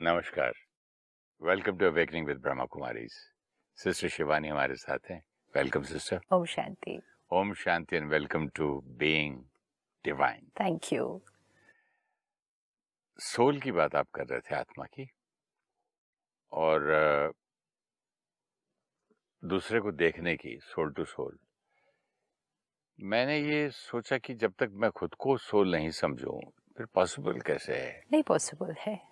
नमस्कार। Welcome to awakening with Brahma Kumaris sister Shivani हमारे साथ हैं। Welcome sister Om Shanti. Om Shanti and welcome to being divine thank you soul की बात आप कर रहे थे आत्मा की। और दूसरे को देखने की सोल टू सोल मैंने ये सोचा कि जब तक मैं खुद को सोल नहीं समझूं फिर पॉसिबल कैसे है? नहीं पॉसिबल है।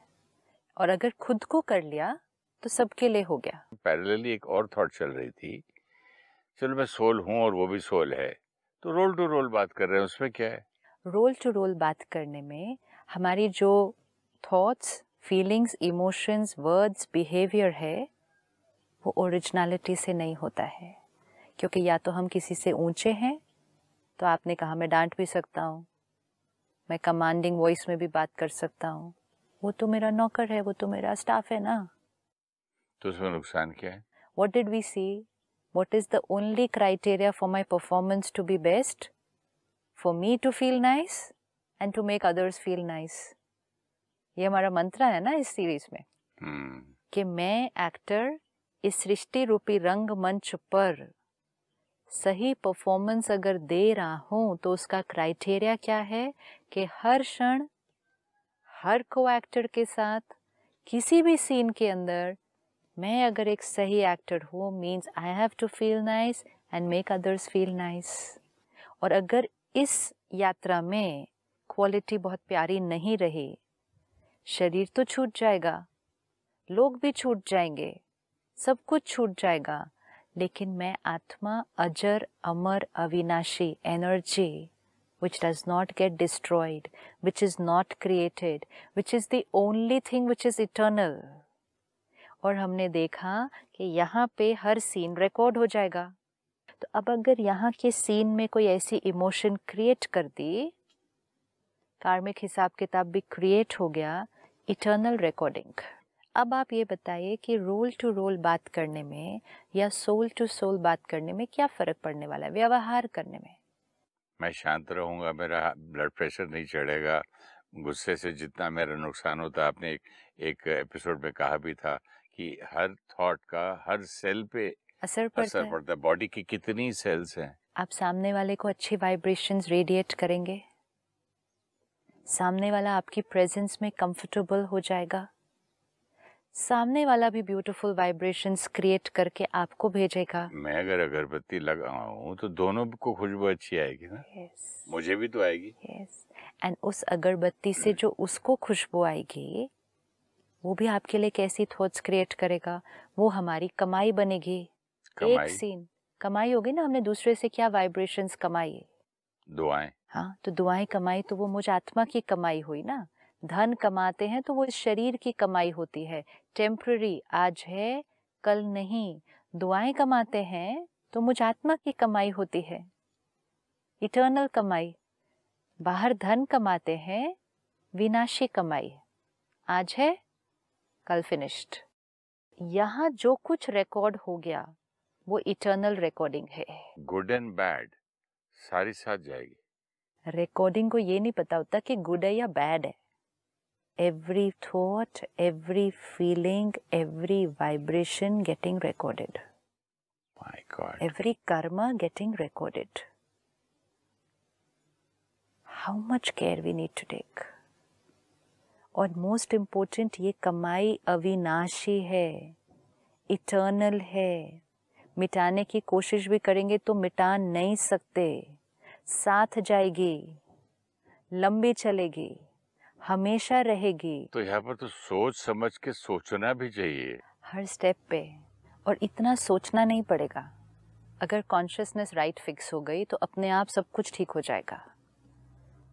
और अगर खुद को कर लिया तो सबके लिए हो गया। पैरेलली एक और थॉट चल रही थी चलो मैं सोल हूँ और वो भी सोल है तो रोल टू रोल बात कर रहे हैं उसमें क्या है? रोल टू रोल बात करने में हमारी जो thoughts feelings emotions words behaviour है वो ओरिजिनलिटी से नहीं होता है। क्योंकि या तो हम किसी से ऊँचे हैं तो आपने कहा मैं डांट भी सकता हूँ मैं कमांडिंग वॉइस में भी बात कर सकता हूँ। वो तो मेरा नौकर है वो तो मेरा स्टाफ है ना तो उसमें नुकसान क्या है what did we see? What is the only criteria for my performance to be best? For me to feel nice and to make others feel nice. ये हमारा मंत्र है ना इस सीरीज़ में हम्म कि मैं एक्टर इस सृष्टि रूपी रंग मंच पर सही परफॉर्मेंस अगर दे रहा हूँ तो उसका क्राइटेरिया क्या है कि हर क्षण हर को एक्टर के साथ, किसी भी सीन के अंदर, मैं अगर एक सही एक्टर हूँ means I have to feel nice and make others feel nice और अगर इस यात्रा में क्वालिटी बहुत प्यारी नहीं रही, शरीर तो छूट जाएगा, लोग भी छूट जाएँगे, सब कुछ छूट जाएगा, लेकिन मैं आत्मा, अजर, अमर, अविनाशी energy which does not get destroyed, which is not created, which is the only thing which is eternal. और हमने देखा कि यहाँ पे हर सीन रिकॉर्ड हो जाएगा। तो अब अगर यहाँ के सीन में कोई ऐसी इमोशन क्रिएट कर दी कार्मिक हिसाब किताब भी क्रिएट हो गया इटर्नल रिकॉर्डिंग अब आप ये बताइए कि रोल टू रोल बात करने में या सोल टू सोल बात करने में क्या फ़र्क पड़ने वाला है व्यवहार करने में? मैं शांत रहूँगा मेरा ब्लड प्रेशर नहीं चढ़ेगा। गुस्से से जितना मेरा नुकसान होता है आपने एक एक एपिसोड में कहा भी था कि हर थॉट का हर सेल पे असर पड़ता असर है। पड़ता है। बॉडी की कितनी सेल्स हैं? आप सामने वाले को अच्छी वाइब्रेशंस रेडिएट करेंगे। सामने वाला आपकी प्रेजेंस में कंफर्टेबल हो जाएगा। सामने वाला भी ब्यूटीफुल वाइब्रेशंस क्रिएट करके आपको भेजेगा। मैं अगर अगरबत्ती लगाऊँ तो दोनों को खुशबू अच्छी आएगी ना? यस मुझे भी तो आएगी। यस एंड उस अगरबत्ती से जो उसको खुशबू आएगी वो भी आपके लिए कैसी थॉट्स क्रिएट करेगा? वो हमारी कमाई बनेगी। कमाई? एक सीन कमाई होगी ना हमने दूसरे से क्या वाइब्रेशंस कमाई? दुआएँ। हाँ तो दुआएँ कमाई तो वो मुझ आत्मा की कमाई हुई ना? धन कमाते हैं तो वो इस शरीर की कमाई होती है। टेम्पररी आज है कल नहीं। दुआएँ कमाते हैं तो मुझ आत्मा की कमाई होती है। इटर्नल कमाई। बाहर धन कमाते हैं विनाशी कमाई। आज है कल फिनिश्ड यहाँ जो कुछ रिकॉर्ड हो गया वो इटर्नल रिकॉर्डिंग है। गुड एंड बैड सारी साथ जाएगी। रिकॉर्डिंग को ये नहीं पता होता कि गुड है या बैड है। Every thought every feeling every vibration getting recorded my God every karma getting recorded. How much care we need to take. और मोस्ट इम्पोर्टेंट ये कमाई अविनाशी है इटर्नल है। मिटाने की कोशिश भी करेंगे तो मिटा नहीं सकते। साथ जाएगी लंबी चलेगी। हमेशा रहेगी। तो यहाँ पर तो सोच समझ के सोचना भी चाहिए। हर स्टेप पे। और इतना सोचना नहीं पड़ेगा। अगर कॉन्शियसनेस राइट फिक्स हो गई तो अपने आप सब कुछ ठीक हो जाएगा।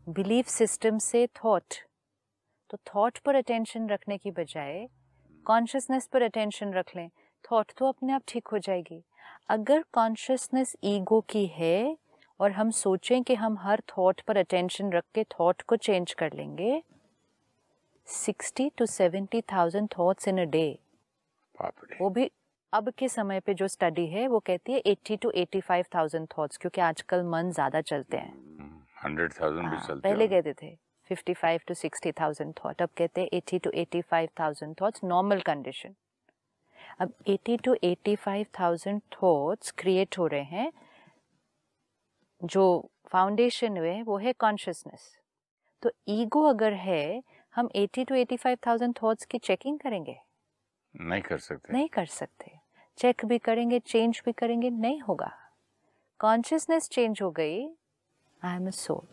बिलीफ सिस्टम से थॉट तो थॉट पर अटेंशन रखने की बजाय कॉन्शियसनेस पर अटेंशन रख लें। थॉट तो अपने आप ठीक हो जाएगी। अगर कॉन्शियसनेस ईगो की है और हम सोचें कि हम हर थॉट पर अटेंशन रख के थॉट को चेंज कर लेंगे sixty to seventy thousand thoughts in a day वो भी अब के समय पे जो स्टडी है वो कहती है 80 टू 85 थाउज़ेंड थॉट्स क्योंकि आजकल मन ज़्यादा चलते हैं। हंड्रेड थाउज़ेंड भी हाँ, चलते पहले कहते थे 55 to 60,000 थॉट अब कहते हैं 80 to 85,000 थॉट्स नॉर्मल कंडीशन अब 80 to 85,000 थॉट्स क्रिएट हो रहे हैं जो फाउंडेशन हुए वो है कॉन्शियसनेस तो ईगो अगर है हम 80 टू 85,000 थॉट्स की चेकिंग करेंगे? नहीं कर सकते। नहीं कर सकते। चेक भी करेंगे चेंज भी करेंगे नहीं होगा। कॉन्शियसनेस चेंज हो गई। I am a soul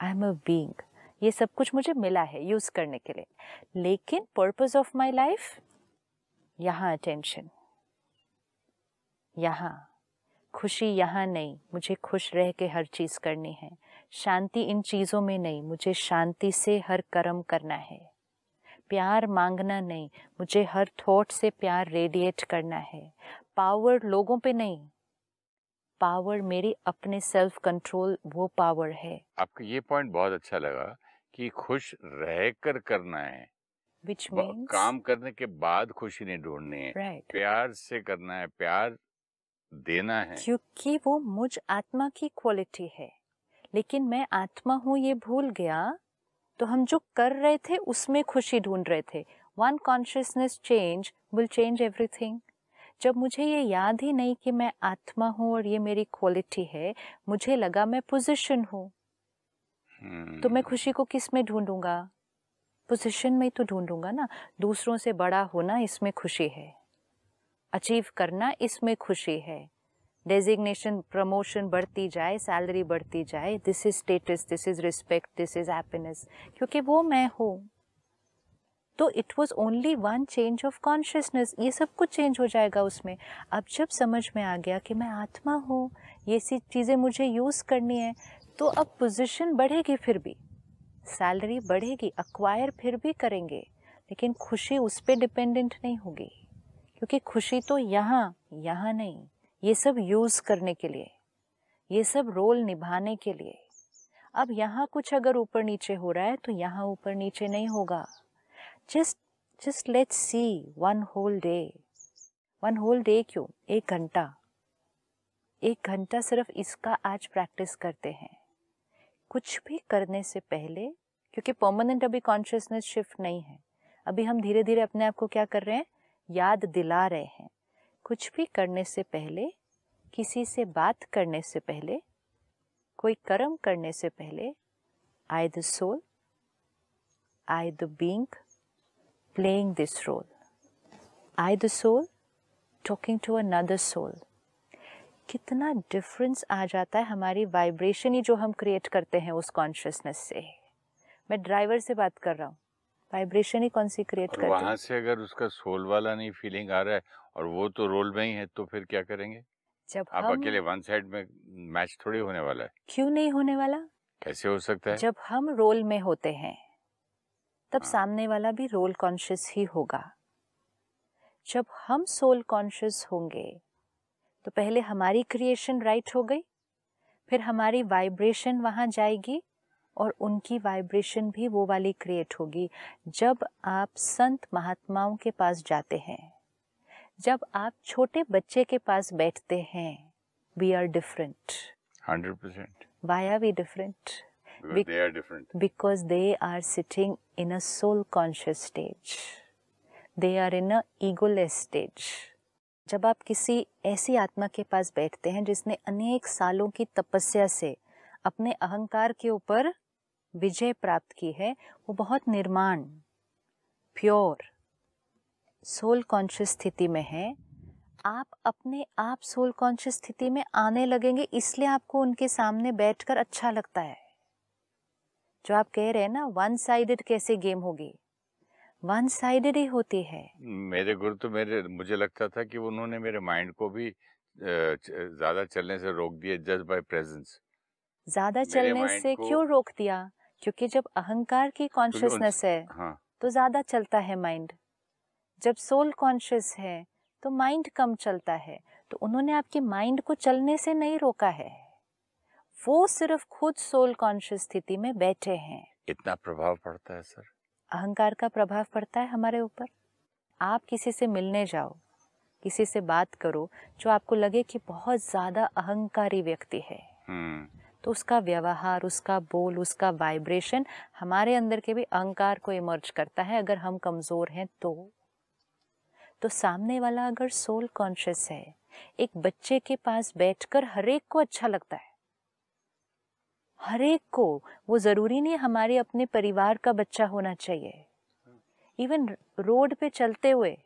I am a being ये सब कुछ मुझे मिला है यूज़ करने के लिए। लेकिन पर्पज ऑफ़ माई लाइफ यहाँ अटेंशन यहाँ। खुशी यहाँ नहीं मुझे खुश रह के हर चीज़ करनी है। शांति इन चीज़ों में नहीं मुझे शांति से हर कर्म करना है। प्यार मांगना नहीं मुझे हर थॉट से प्यार रेडिएट करना है। पावर लोगों पे नहीं। पावर मेरी अपने सेल्फ कंट्रोल वो पावर है। आपको ये पॉइंट बहुत अच्छा लगा कि खुश रहकर करना है। ब- मीन्स काम करने के बाद खुशी नहीं ढूंढनी है। राइट प्यार से करना है। प्यार देना है। क्योंकि वो मुझ आत्मा की क्वालिटी है। लेकिन मैं आत्मा हूँ ये भूल गया। तो हम जो कर रहे थे उसमें खुशी ढूंढ रहे थे। One consciousness change will change everything जब मुझे ये याद ही नहीं कि मैं आत्मा हूँ और ये मेरी क्वालिटी है मुझे लगा मैं पोजीशन हूँ। तो मैं हम्म, खुशी को किसमें ढूंढूँगा? पोजीशन में ही तो ढूंढूँगा ना। दूसरों से बड़ा होना इसमें खुशी है। अचीव करना इसमें खुशी है। डेजिग्नेशन प्रमोशन बढ़ती जाए सैलरी बढ़ती जाए this is status this is respect this is happiness क्योंकि वो मैं हूँ। तो it was only one change of consciousness ये सब कुछ चेंज हो जाएगा उसमें। अब जब समझ में आ गया कि मैं आत्मा हूँ, ये सी चीज़ें मुझे यूज़ करनी है तो अब पोजीशन बढ़ेगी फिर भी। सैलरी बढ़ेगी अक्वायर फिर भी करेंगे, लेकिन खुशी उस पर डिपेंडेंट नहीं होगी। क्योंकि खुशी तो यहाँ यहाँ नहीं। ये सब यूज़ करने के लिए। ये सब रोल निभाने के लिए। अब यहाँ कुछ अगर ऊपर नीचे हो रहा है तो यहाँ ऊपर नीचे नहीं होगा। Just just let's see one whole day one whole day क्यों? एक घंटा। एक घंटा सिर्फ़ इसका आज प्रैक्टिस करते हैं। कुछ भी करने से पहले, क्योंकि परमानेंट अभी कॉन्शियसनेस शिफ्ट नहीं है। अभी हम धीरे धीरे अपने आप को क्या कर रहे हैं? याद दिला रहे हैं। कुछ भी करने से पहले, किसी से बात करने से पहले, कोई कर्म करने से पहले I the soul I the being playing this role I the soul talking to another soul कितना डिफरेंस आ जाता है हमारी वाइब्रेशन ही जो हम क्रिएट करते हैं उस कॉन्शियसनेस से। मैं ड्राइवर से बात कर रहा हूँ। वाइब्रेशन ही कौन सी क्रिएट करती वहाँ से अगर उसका सोल वाला नहीं फीलिंग आ रहा है और वो तो रोल में ही है तो फिर क्या करेंगे? जब आप हम अकेले वन साइड में मैच थोड़ी होने वाला है। क्यों नहीं होने वाला? कैसे हो सकता है? जब हम रोल में होते हैं तब हाँ। सामने वाला भी रोल कॉन्शियस ही होगा। जब हम सोल कॉन्शियस होंगे तो पहले हमारी क्रिएशन राइट हो गई फिर हमारी वाइब्रेशन वहाँ जाएगी और उनकी वाइब्रेशन भी वो वाली क्रिएट होगी जब आप संत महात्माओं के पास जाते हैं। जब आप छोटे बच्चे के पास बैठते हैं we are different hundred percent why are we different Bec- they are different because they are sitting in a soul conscious stage. They are in a egoless stage. जब आप किसी ऐसी आत्मा के पास बैठते हैं जिसने अनेक सालों की तपस्या से अपने अहंकार के ऊपर विजय प्राप्त की है वो बहुत निर्माण प्योर सोल कॉन्शियस स्थिति में है। आप अपने आप सोल कॉन्शियस स्थिति में आने लगेंगे इसलिए आपको उनके सामने बैठकर अच्छा लगता है। जो आप कह रहे हैं ना वन साइडेड कैसे गेम होगी? वन साइडेड ही होती है। मेरे गुरु तो मेरे मुझे लगता था कि उन्होंने मेरे माइंड को भी ज़्यादा चलने से रोक दिया जस्ट बाय प्रेजेंस ज़्यादा चलने से क्यों रोक दिया? क्योंकि जब अहंकार की कॉन्शियसनेस है हाँ। तो ज़्यादा चलता है माइंड जब सोल कॉन्शियस है तो माइंड कम चलता है। तो उन्होंने आपके माइंड को चलने से नहीं रोका है। वो सिर्फ़ खुद सोल कॉन्शियस स्थिति में बैठे हैं। इतना प्रभाव पड़ता है सर? अहंकार का प्रभाव पड़ता है हमारे ऊपर। आप किसी से मिलने जाओ किसी से बात करो जो आपको लगे कि बहुत ज़्यादा अहंकारी व्यक्ति है। हम्म। तो उसका व्यवहार, उसका बोल, उसका वाइब्रेशन हमारे अंदर के भी अहंकार को इमर्ज करता है। अगर हम कमज़ोर हैं तो। तो सामने वाला अगर सोल कॉन्शियस है, एक बच्चे के पास बैठकर हर एक को अच्छा लगता है। हर एक को। वो ज़रूरी नहीं हमारे अपने परिवार का बच्चा होना चाहिए। इवन रोड पे चलते हुए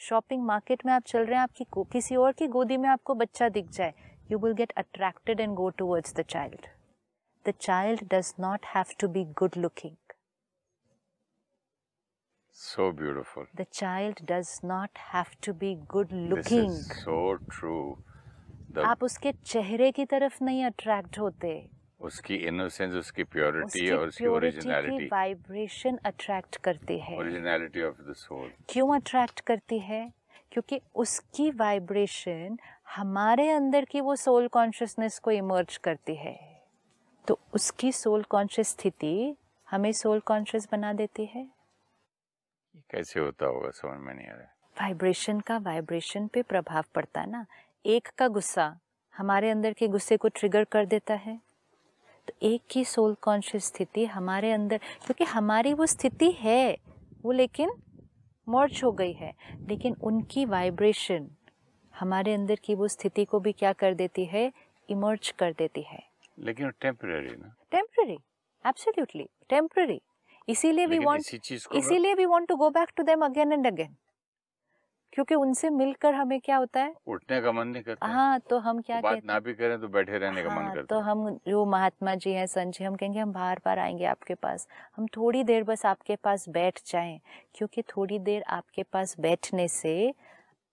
शॉपिंग मार्केट में आप चल रहे हैं, आपकी किसी और की गोदी में आपको बच्चा दिख जाए you will get attracted and go towards the child. The child does not have to be good looking. So beautiful. The child does not have to be good looking. This is so true. The आप उसके चेहरे की तरफ़ नहीं attract होते उसकी innocence उसकी purity और उसकी ओरिजिनलिटी वाइब्रेशन अट्रैक्ट करती है ओरिजिनलिटी ऑफ़ द सोल क्यों अट्रैक्ट करती है क्योंकि उसकी वाइब्रेशन हमारे अंदर की वो सोल कॉन्शियसनेस को इमर्ज करती है। तो उसकी सोल कॉन्शियस स्थिति हमें सोल कॉन्शियस बना देती है। कैसे होता होगा समझ में नहीं आ रहा वाइब्रेशन का वाइब्रेशन पे प्रभाव पड़ता है ना। एक का गुस्सा हमारे अंदर के गुस्से को ट्रिगर कर देता है। तो एक की सोल कॉन्शियस स्थिति हमारे अंदर क्योंकि हमारी वो स्थिति है वो लेकिन मर्ज हो गई है। लेकिन उनकी वाइब्रेशन हमारे अंदर की वो स्थिति को भी क्या कर देती है? इमर्ज कर देती है। लेकिन टेम्पररी ना। टेम्पररी एब्सोल्युटली टेम्पररी इसीलिए वी वांट इसीलिए we want to go back to them again and again क्योंकि उनसे मिलकर हमें क्या होता है? उठने का मन नहीं करता। हाँ तो हम क्या बात ना भी करें तो बैठे रहने का हाँ, मन करता तो हम जो महात्मा जी हैं संत जी हम कहेंगे हम बार बार आएँगे आपके पास। हम थोड़ी देर बस आपके पास बैठ जाएँ क्योंकि थोड़ी देर आपके पास बैठने से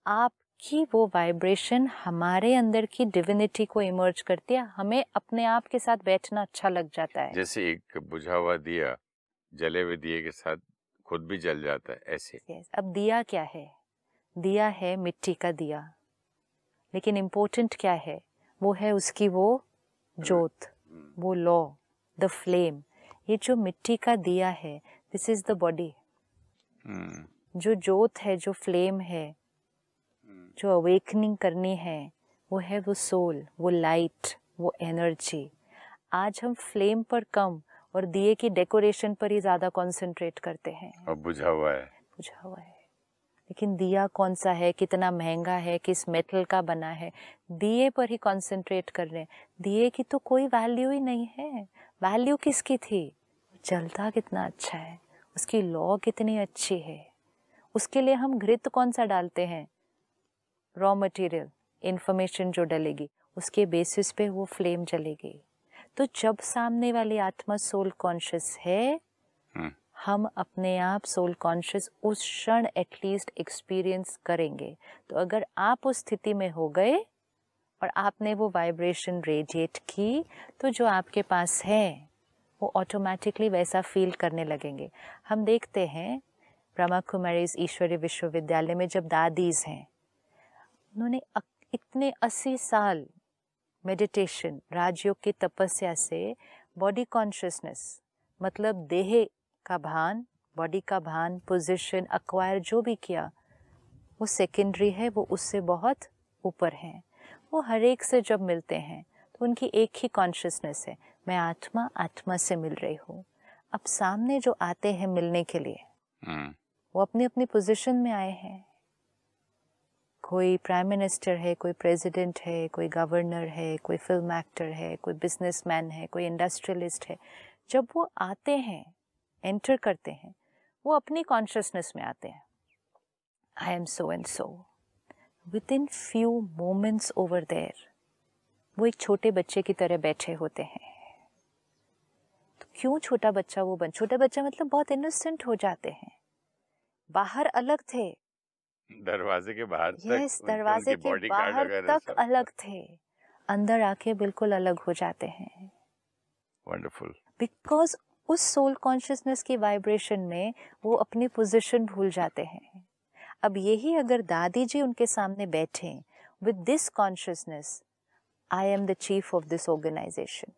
आप कि वो वाइब्रेशन हमारे अंदर की डिविनिटी को इमर्ज करती है हमें अपने आप के साथ बैठना अच्छा लग जाता है। जैसे एक बुझा हुआ दिया जले हुए दिए के साथ खुद भी जल जाता है ऐसे। Yes. अब दिया क्या है? दिया है मिट्टी का दिया। लेकिन इम्पोर्टेंट क्या है? वो है उसकी वो जोत हम्म। वो लॉ द फ्लेम ये जो मिट्टी का दिया है दिस इज़ द बॉडी जो जोत है जो फ्लेम है जो अवेकनिंग करनी है वो है वो सोल वो लाइट वो एनर्जी आज हम फ्लेम पर कम और दिए की डेकोरेशन पर ही ज़्यादा कंसंट्रेट करते हैं। और बुझा हुआ है। बुझा हुआ है। लेकिन दिया कौन सा है? कितना महँगा है? किस मेटल का बना है? दिए पर ही कंसंट्रेट कर रहे हैं दिए की तो कोई वैल्यू ही नहीं है। वैल्यू किसकी थी? जलता कितना अच्छा है। उसकी लॉ कितनी अच्छी है। उसके लिए हम घृत कौन सा डालते हैं? रॉ मटेरियल इंफॉर्मेशन जो डलेगी उसके बेसिस पे वो फ्लेम जलेगी। तो जब सामने वाली आत्मा सोल कॉन्शियस है hmm. हम अपने आप सोल कॉन्शियस उस क्षण एटलीस्ट एक्सपीरियंस करेंगे। तो अगर आप उस स्थिति में हो गए और आपने वो वाइब्रेशन रेडिएट की तो जो आपके पास है वो ऑटोमेटिकली वैसा फील करने लगेंगे। हम देखते हैं ब्रह्मा कुमारीज ईश्वरी विश्वविद्यालय में जब दादीज हैं उन्होंने इतने अस्सी साल मेडिटेशन राजयोग की तपस्या से बॉडी कॉन्शियसनेस मतलब देह का भान बॉडी का भान पोजीशन अक्वायर जो भी किया वो सेकेंडरी है वो उससे बहुत ऊपर हैं। वो हर एक से जब मिलते हैं तो उनकी एक ही कॉन्शियसनेस है मैं आत्मा आत्मा से मिल रही हूँ। अब सामने जो आते हैं मिलने के लिए hmm. वो अपनी अपनी पोजीशन में आए हैं। कोई प्राइम मिनिस्टर है, कोई प्रेसिडेंट है, कोई गवर्नर है, कोई फ़िल्म एक्टर है, कोई बिजनेसमैन है, कोई इंडस्ट्रियलिस्ट है, जब वो आते हैं एंटर करते हैं, वो अपनी कॉन्शियसनेस में आते हैं। I am so and so within few moments over there वो एक छोटे बच्चे की तरह बैठे होते हैं। तो क्यों छोटा बच्चा वो बन, छोटा बच्चा मतलब बहुत इनोसेंट हो जाते हैं। बाहर अलग थे दरवाजे के बाहर yes, तक दरवाजे के बाहर तक अलग थे। अंदर आके बिल्कुल अलग हो जाते हैं। वंडरफुल बिकॉज़ उस सोल कॉन्शियसनेस की वाइब्रेशन में वो अपनी पोजीशन भूल जाते हैं। अब यही अगर दादी जी उनके सामने बैठे with this consciousness I am the chief of this organisation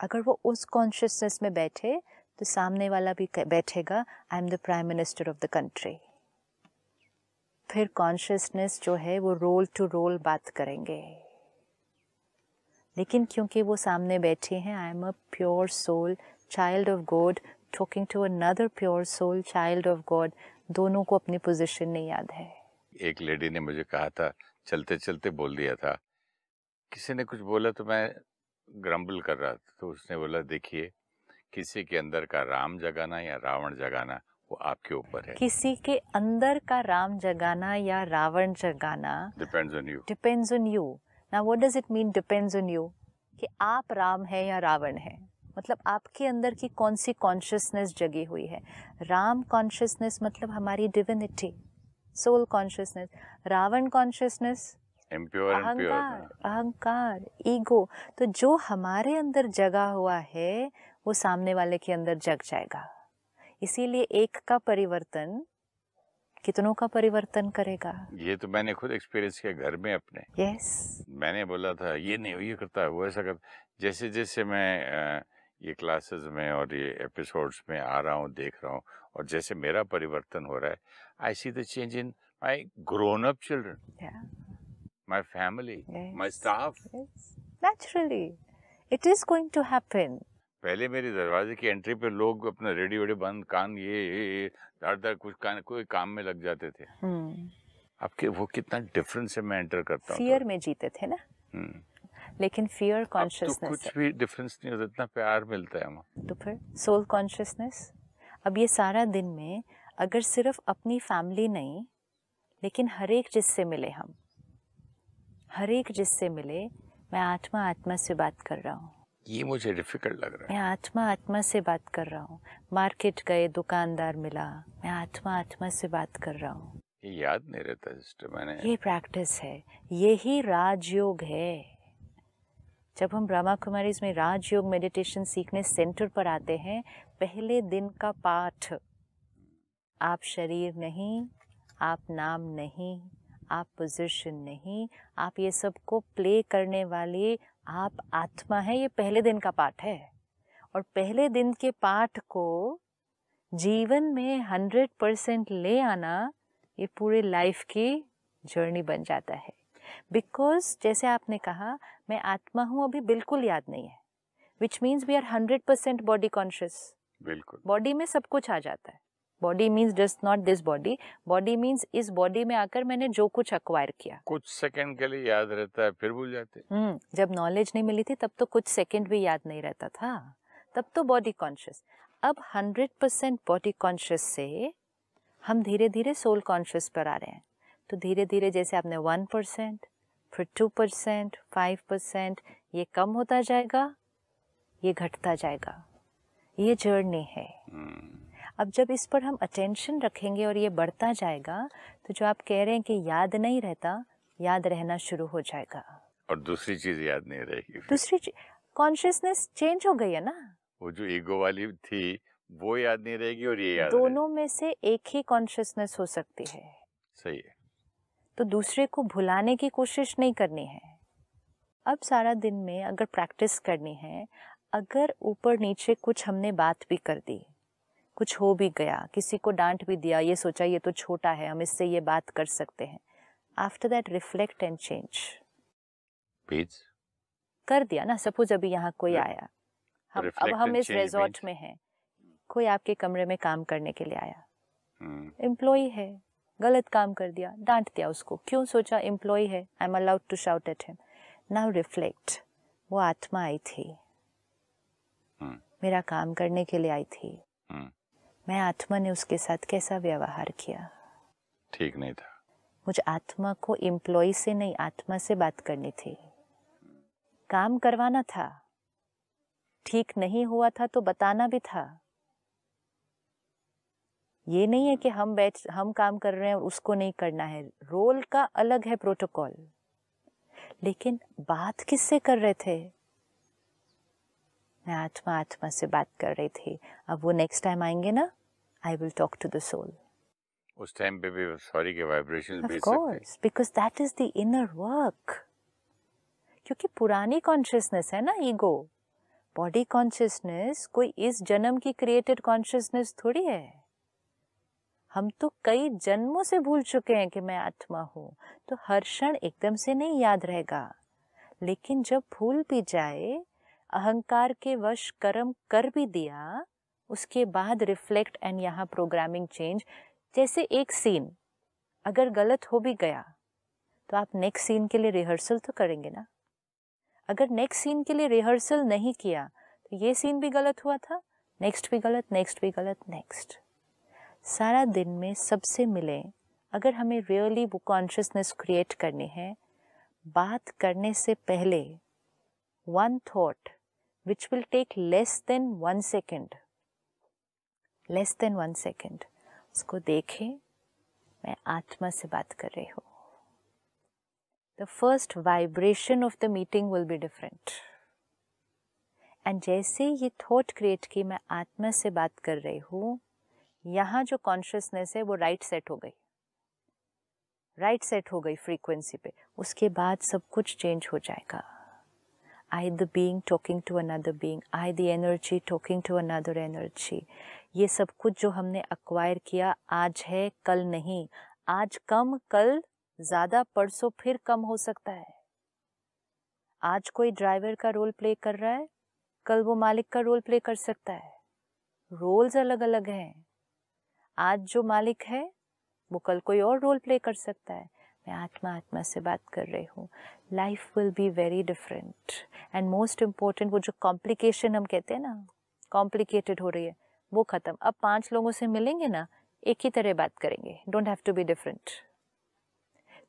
अगर वो उस कॉन्शियसनेस में बैठे तो सामने वाला भी बैठेगा I am the prime minister of the country फिर कॉन्शियसनेस जो है वो रोल टू रोल बात करेंगे। लेकिन क्योंकि वो सामने बैठे हैं I am a pure soul child of God talking to another pure soul child of God दोनों को अपनी पोजीशन नहीं याद है। एक लेडी ने मुझे कहा था, चलते चलते बोल दिया था। किसी ने कुछ बोला तो मैं ग्रम्बल कर रहा था तो उसने बोला, देखिए, किसी के अंदर का राम जगाना या रावण जगाना वो आपके ऊपर है। किसी के अंदर का राम जगाना या रावण जगाना depends on you depends on you ना what does it mean depends on you कि आप राम है या रावण है। मतलब आपके अंदर की कौन सी कॉन्शियसनेस जगी हुई है? राम कॉन्शियसनेस मतलब हमारी divinity soul consciousness Ravan consciousness अहंकार अहंकार ईगो तो जो हमारे अंदर जगा हुआ है वो सामने वाले के अंदर जग जाएगा। इसीलिए एक का परिवर्तन कितनों का परिवर्तन करेगा? ये तो मैंने खुद एक्सपीरियंस किया घर में अपने। Yes yes. मैंने बोला था ये नहीं ये करता है वो ऐसा करता जैसे जैसे मैं ये क्लासेस में और ये एपिसोड्स में आ रहा हूँ देख रहा हूँ और जैसे मेरा परिवर्तन हो रहा है I see the change in my grown up children my family my staff naturally it is going to happen पहले मेरे दरवाजे की एंट्री पे लोग अपना रेडियो वेडियो बंद कान ये दर दर कुछ कान कोई काम में लग जाते थे। आपके वो कितना डिफरेंस है मैं एंटर करता हूँ फियर में जीते थे ना? तो। हम्म। लेकिन फियर अब तो कुछ भी डिफरेंस नहीं होता इतना प्यार मिलता है वहाँ तो फिर सोल कॉन्शियसनेस अब ये सारा दिन में अगर सिर्फ़ अपनी फैमिली नहीं लेकिन हर एक जिससे मिले हम हर एक जिससे मिले मैं आत्मा आत्मा से बात कर रहा हूँ। ये मुझे डिफ़िकल्ट लग रहा है। मैं आत्मा आत्मा से बात कर रहा हूँ। मार्केट गए दुकानदार मिला। मैं आत्मा आत्मा से बात कर रहा हूँ। ये याद नहीं रहता सिस्टर मैंने ये प्रैक्टिस है। यही राजयोग है। जब हम ब्रह्मा कुमारी में राजयोग मेडिटेशन सीखने सेंटर पर आते हैं पहले दिन का पाठ। आप शरीर नहीं आप नाम नहीं आप पोजीशन नहीं आप ये सबको प्ले करने वाले आप आत्मा है ये पहले दिन का पाठ है। और पहले दिन के पाठ को जीवन में हंड्रेड परसेंट ले आना ये पूरे लाइफ की जर्नी बन जाता है। बिकॉज़ जैसे आपने कहा मैं आत्मा हूँ अभी बिल्कुल याद नहीं है। Which means we are hundred percent body conscious बिल्कुल। बॉडी में सब कुछ आ जाता है। Body means just not this body body means इस बॉडी में आकर मैंने जो कुछ अक्वायर किया। कुछ सेकंड के लिए याद रहता है फिर भूल जाते। हैं। हम्म जब नॉलेज नहीं मिली थी तब तो कुछ सेकंड भी याद नहीं रहता था। तब तो बॉडी कॉन्शियस अब हंड्रेड परसेंट बॉडी कॉन्शियस से हम धीरे धीरे सोल कॉन्शियस पर आ रहे हैं। तो धीरे धीरे जैसे आपने वन परसेंट फिर टू परसेंट फाइव परसेंट ये कम होता जाएगा ये घटता जाएगा। ये जर्नी है। हम्म, अब जब इस पर हम अटेंशन रखेंगे और ये बढ़ता जाएगा तो जो आप कह रहे हैं कि याद नहीं रहता याद रहना शुरू हो जाएगा। और दूसरी चीज़ याद नहीं रहेगी। दूसरी कॉन्शियसनेस चेंज हो गई है ना? वो जो ईगो वाली थी वो याद नहीं रहेगी और ये याद दोनों में से एक ही कॉन्शियसनेस हो सकती है। सही है। तो दूसरे को भुलाने की कोशिश नहीं करनी है। अब सारा दिन में अगर प्रैक्टिस करनी है अगर ऊपर नीचे कुछ हमने बात भी कर दी कुछ हो भी गया किसी को डांट भी दिया ये सोचा ये तो छोटा है हम इससे ये बात कर सकते हैं। After that reflect and change कर दिया ना सपोज़ अभी यहाँ कोई Re- आया। हम अब हम इस रिजॉर्ट में हैं। कोई आपके कमरे में काम करने के लिए आया। एम्प्लॉय है। गलत काम कर दिया डांट दिया उसको। क्यों सोचा एम्प्लॉय है? I am allowed to shout at him now reflect वो आत्मा आई थी। हम्म। मेरा काम करने के लिए आई थी। हम्म, मैं आत्मा ने उसके साथ कैसा व्यवहार किया? ठीक नहीं था। मुझे आत्मा को एम्प्लॉय से नहीं आत्मा से बात करनी थी। काम करवाना था। ठीक नहीं हुआ था तो बताना भी था। ये नहीं है कि हम बैठ हम काम कर रहे हैं और उसको नहीं करना है। रोल का अलग है प्रोटोकॉल। लेकिन बात किससे कर रहे थे? मैं आत्मा आत्मा से बात कर रही थी। अब वो नेक्स्ट टाइम आएँगे ना? I will talk to the soul उस टाइम पे भी सॉरी के वाइब्रेशन Of भेज सकते course, because that is the inner work. क्योंकि पुरानी कॉन्शियसनेस है ना ईगो बॉडी कॉन्शियसनेस कोई इस जन्म की क्रिएटेड कॉन्शियसनेस थोड़ी है। हम तो कई जन्मों से भूल चुके हैं कि मैं आत्मा हूँ तो हर क्षण एकदम से नहीं याद रहेगा। लेकिन जब भूल भी जाए अहंकार के वश कर्म कर भी दिया उसके बाद रिफ्लेक्ट एंड यहाँ प्रोग्रामिंग चेंज जैसे एक सीन अगर गलत हो भी गया तो आप नेक्स्ट सीन के लिए रिहर्सल तो करेंगे ना? अगर नेक्स्ट सीन के लिए रिहर्सल नहीं किया तो ये सीन भी गलत हुआ था नेक्स्ट भी गलत नेक्स्ट भी गलत नेक्स्ट सारा दिन में सबसे मिले, अगर हमें रियली वो कॉन्शियसनेस क्रिएट करनी है, बात करने से पहले one thought which will take less than one second less than one second उसको देखें, मैं आत्मा से बात कर रही हूँ। The first vibration of the meeting will be different and जैसे ये थॉट क्रिएट की मैं आत्मा से बात कर रही हूँ, यहाँ जो कॉन्शियसनेस है वो राइट सेट हो गई। राइट सेट हो गई फ्रीक्वेंसी पे। उसके बाद सब कुछ चेंज हो जाएगा। I the being talking to another being I the energy talking to another energy ये सब कुछ जो हमने अक्वायर किया आज है, कल नहीं। आज कम, कल ज़्यादा, परसों फिर कम हो सकता है। आज कोई ड्राइवर का रोल प्ले कर रहा है, कल वो मालिक का रोल प्ले कर सकता है। रोल्स अलग अलग हैं। आज जो मालिक है, वो कल कोई और रोल प्ले कर सकता है। मैं आत्मा आत्मा से बात कर रही हूँ। Life will be very different and most important वो जो कॉम्प्लिकेशन हम कहते हैं ना कॉम्प्लिकेटेड हो रही है। वो ख़त्म। अब पाँच लोगों से मिलेंगे ना, एक ही तरह बात करेंगे। Don't have to be different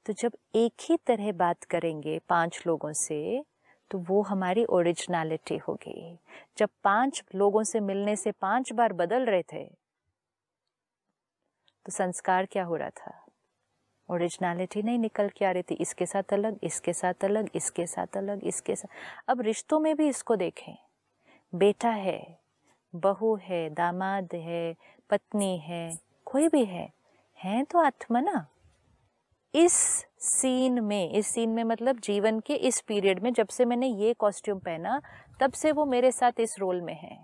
तो जब एक ही तरह बात करेंगे पाँच लोगों से तो वो हमारी ओरिजिनलिटी होगी। जब पाँच लोगों से मिलने से पाँच बार बदल रहे थे तो संस्कार क्या हो रहा था? ओरिजिनलिटी नहीं निकल के आ रही थी। इसके साथ अलग, इसके साथ अलग, इसके साथ अलग, इसके साथ। अब रिश्तों में भी इसको देखें। बेटा है बहू है, दामाद है, पत्नी है, कोई भी है, हैं तो आत्मा ना। इस सीन में, इस सीन में मतलब जीवन के इस पीरियड में जब से मैंने ये कॉस्ट्यूम पहना, तब से वो मेरे साथ इस रोल में है।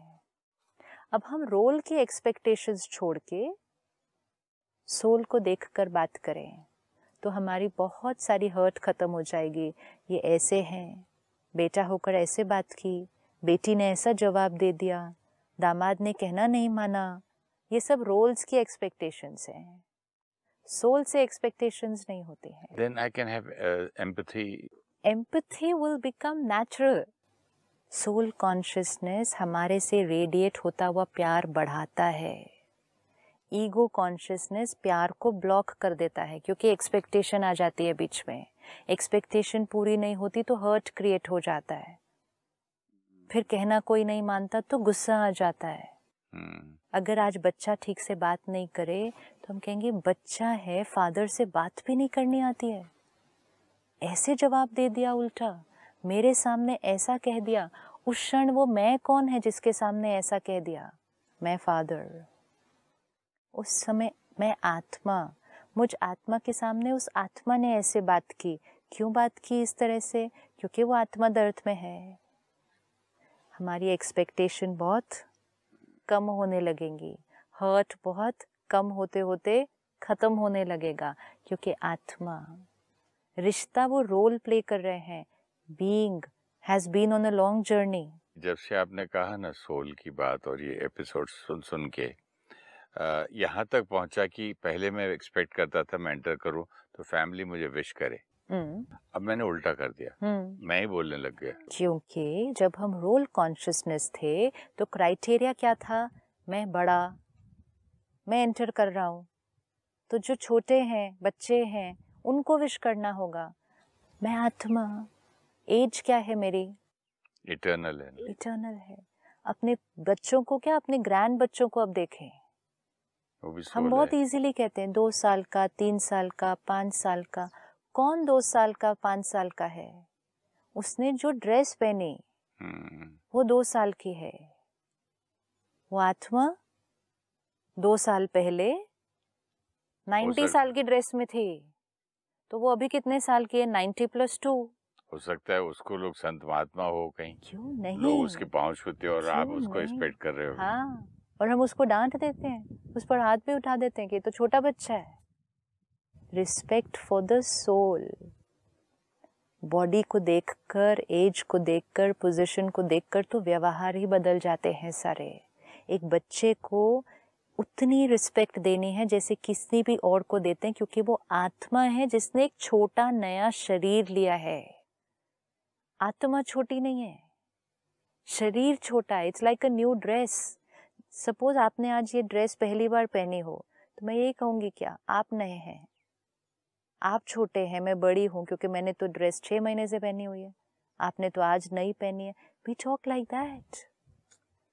अब हम रोल के एक्सपेक्टेशंस छोड़ के सोल को देखकर बात करें तो हमारी बहुत सारी हर्ट ख़त्म हो जाएगी। ये ऐसे हैं, बेटा होकर ऐसे बात की, बेटी ने ऐसा जवाब दे दिया दामाद ने कहना नहीं माना। ये सब रोल्स की एक्सपेक्टेशंस हैं। सोल से एक्सपेक्टेशंस नहीं होते हैं। Then i can have uh, empathy. Empathy will become natural soul consciousness हमारे से रेडिएट होता हुआ प्यार बढ़ाता है। ईगो कॉन्शियसनेस प्यार को ब्लॉक कर देता है क्योंकि एक्सपेक्टेशन आ जाती है बीच में। एक्सपेक्टेशन पूरी नहीं होती तो हर्ट क्रिएट हो जाता है। फिर कहना कोई नहीं मानता तो गुस्सा आ जाता है। hmm. अगर आज बच्चा ठीक से बात नहीं करे तो हम कहेंगे बच्चा है फादर से बात भी नहीं करनी आती है। ऐसे जवाब दे दिया उल्टा। मेरे सामने ऐसा कह दिया उस क्षण वो मैं कौन है जिसके सामने ऐसा कह दिया? मैं फादर। उस समय मैं आत्मा। मुझ आत्मा के सामने उस आत्मा ने ऐसे बात की। क्यों बात की इस तरह से? क्योंकि वो आत्मा दर्द में है। हमारी एक्सपेक्टेशन बहुत कम होने लगेंगी। हर्ट बहुत कम होते होते ख़त्म होने लगेगा, क्योंकि आत्मा, रिश्ता वो रोल प्ले कर रहे हैं। Being has been on a long journey जब से आपने कहा ना सोल की बात और ये एपिसोड सुन सुन के यहाँ तक पहुँचा कि पहले मैं एक्सपेक्ट करता था मैं एंटर करूँ तो फैमिली मुझे विश करे। अब मैंने उल्टा कर दिया। हम्म। मैं ही बोलने लग गया। क्योंकि जब हम रोल कॉन्शियसनेस थे तो क्राइटेरिया क्या था? मैं बड़ा मैं एंटर कर रहा हूँ। तो जो छोटे हैं बच्चे हैं उनको विश करना होगा। मैं आत्मा एज क्या है मेरी? इटर्नल है इटर्नल है। अपने बच्चों को क्या अपने ग्रैंड बच्चों को अब देखें? हम बहुत इजीली कहते हैं दो साल का तीन साल का पाँच साल का। कौन दो साल का पाँच साल का है? उसने जो ड्रेस पहनी हम्म, वो दो साल की है। वो आत्मा दो साल पहले नाइन्टी साल की ड्रेस में थी। तो वो अभी कितने साल की है? Ninety plus two. हो सकता है उसको लोग संत महात्मा हो कहीं। क्यों नहीं? लोग उसके पाँव छूते और आप उसको एक्सपेक्ट कर रहे हो। हाँ और हम उसको डांट देते हैं उस पर हाथ भी उठा देते हैं कि तो छोटा बच्चा है। Respect for the soul body को देखकर एज को देखकर पोजीशन को देखकर तो व्यवहार ही बदल जाते हैं सारे। एक बच्चे को उतनी रिस्पेक्ट देनी है जैसे किसी भी और को देते हैं क्योंकि वो आत्मा है जिसने एक छोटा नया शरीर लिया है। आत्मा छोटी नहीं है। शरीर छोटा है। It's like a new dress suppose आपने आज ये ड्रेस पहली बार पहनी हो तो मैं यही कहूँगी क्या? आप नए हैं। आप छोटे हैं, मैं बड़ी हूँ, क्योंकि मैंने तो ड्रेस छः महीने से पहनी हुई है। आपने तो आज नई पहनी है। वी टॉक लाइक दैट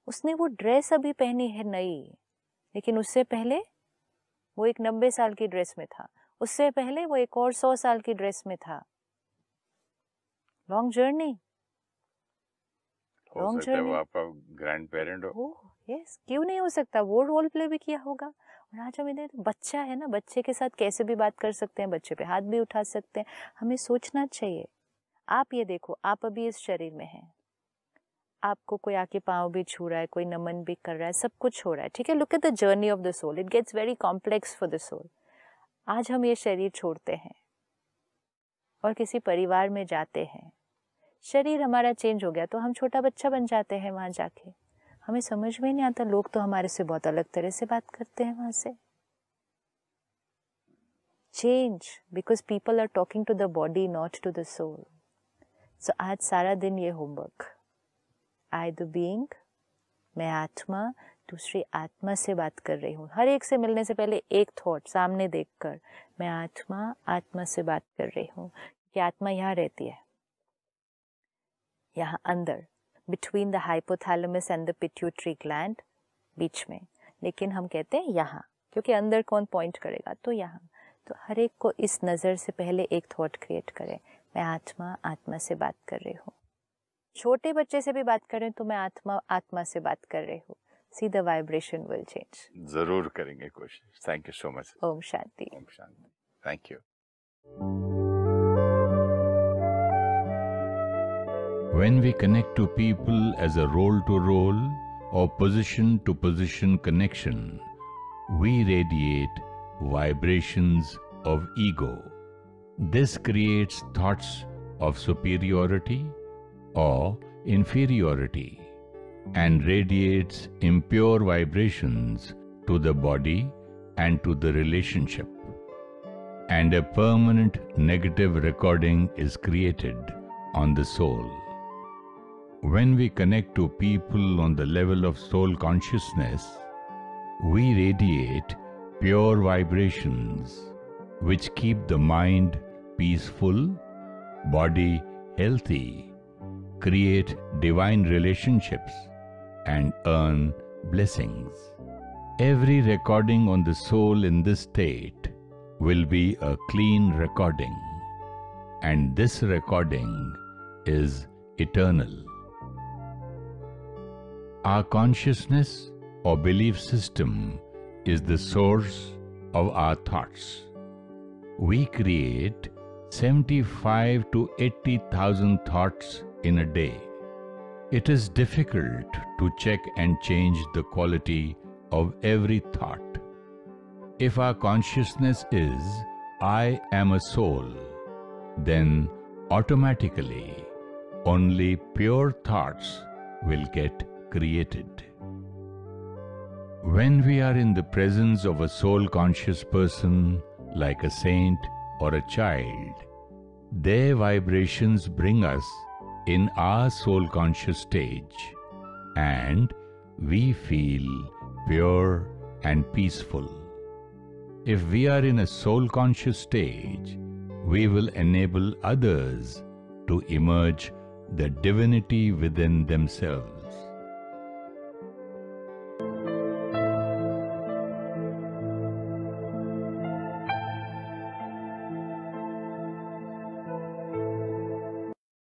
उसने वो ड्रेस अभी पहनी है नई, लेकिन उससे पहले वो एक नब्बे साल की ड्रेस में था। उससे पहले वो एक और सौ साल की ड्रेस में था। लॉन्ग जर्नी हो सकता है वो आपका ग्रैंड पेरेंट हो यस क्यों नहीं हो सकता? वो रोल प्ले भी किया होगा। और आज हम इधर बच्चा है ना बच्चे के साथ कैसे भी बात कर सकते हैं बच्चे पे हाथ भी उठा सकते हैं। हमें सोचना चाहिए। आप ये देखो आप अभी इस शरीर में हैं। आपको कोई आके पाँव भी छू रहा है कोई नमन भी कर रहा है सब कुछ हो रहा है ठीक है? Look at the journey of the soul it gets very complex for the soul आज हम ये शरीर छोड़ते हैं और किसी परिवार में जाते हैं। शरीर हमारा चेंज हो गया तो हम छोटा बच्चा बन जाते हैं वहाँ जाके। हमें समझ में नहीं आता, लोग तो हमारे से बहुत अलग तरह से बात करते हैं वहाँ से। Change because people are talking to the body not to the soul so आज सारा दिन ये होमवर्क आई द बीइंग मैं आत्मा, दूसरी आत्मा से बात कर रही हूँ। हर एक से मिलने से पहले एक थॉट सामने देखकर मैं आत्मा आत्मा से बात कर रही हूँ कि आत्मा यहाँ रहती है। यहाँ अंदर between the hypothalamus and the pituitary gland बीच में। लेकिन हम कहते हैं यहाँ क्योंकि अंदर कौन पॉइंट करेगा? तो यहाँ। तो हर एक को इस नज़र से पहले एक थॉट क्रिएट करें। मैं आत्मा आत्मा से बात कर रही हूँ। छोटे बच्चे से भी बात करें तो मैं आत्मा आत्मा से बात कर रही हूँ। See the vibration will change ज़रूर करेंगे कोशिश। Thank you so much Om Shanti. Om Shanti. Thank you When we connect to people as a role to role or position to position connection, we radiate vibrations of ego. This creates thoughts of superiority or inferiority and radiates impure vibrations to the body and to the relationship. And a permanent negative recording is created on the soul. When we connect to people on the level of soul consciousness, we radiate pure vibrations which keep the mind peaceful, body healthy, create divine relationships, and earn blessings. Every recording on the soul in this state will be a clean recording, and this recording is eternal. Our consciousness or belief system is the source of our thoughts. We create 75 to 80,000 thoughts in a day. It is difficult to check and change the quality of every thought. If our consciousness is, I am a soul, then automatically only pure thoughts will get created. When we are in the presence of a soul conscious person, like a saint or a child, their vibrations bring us in our soul conscious stage, and we feel pure and peaceful. If we are in a soul conscious stage, we will enable others to emerge the divinity within themselves.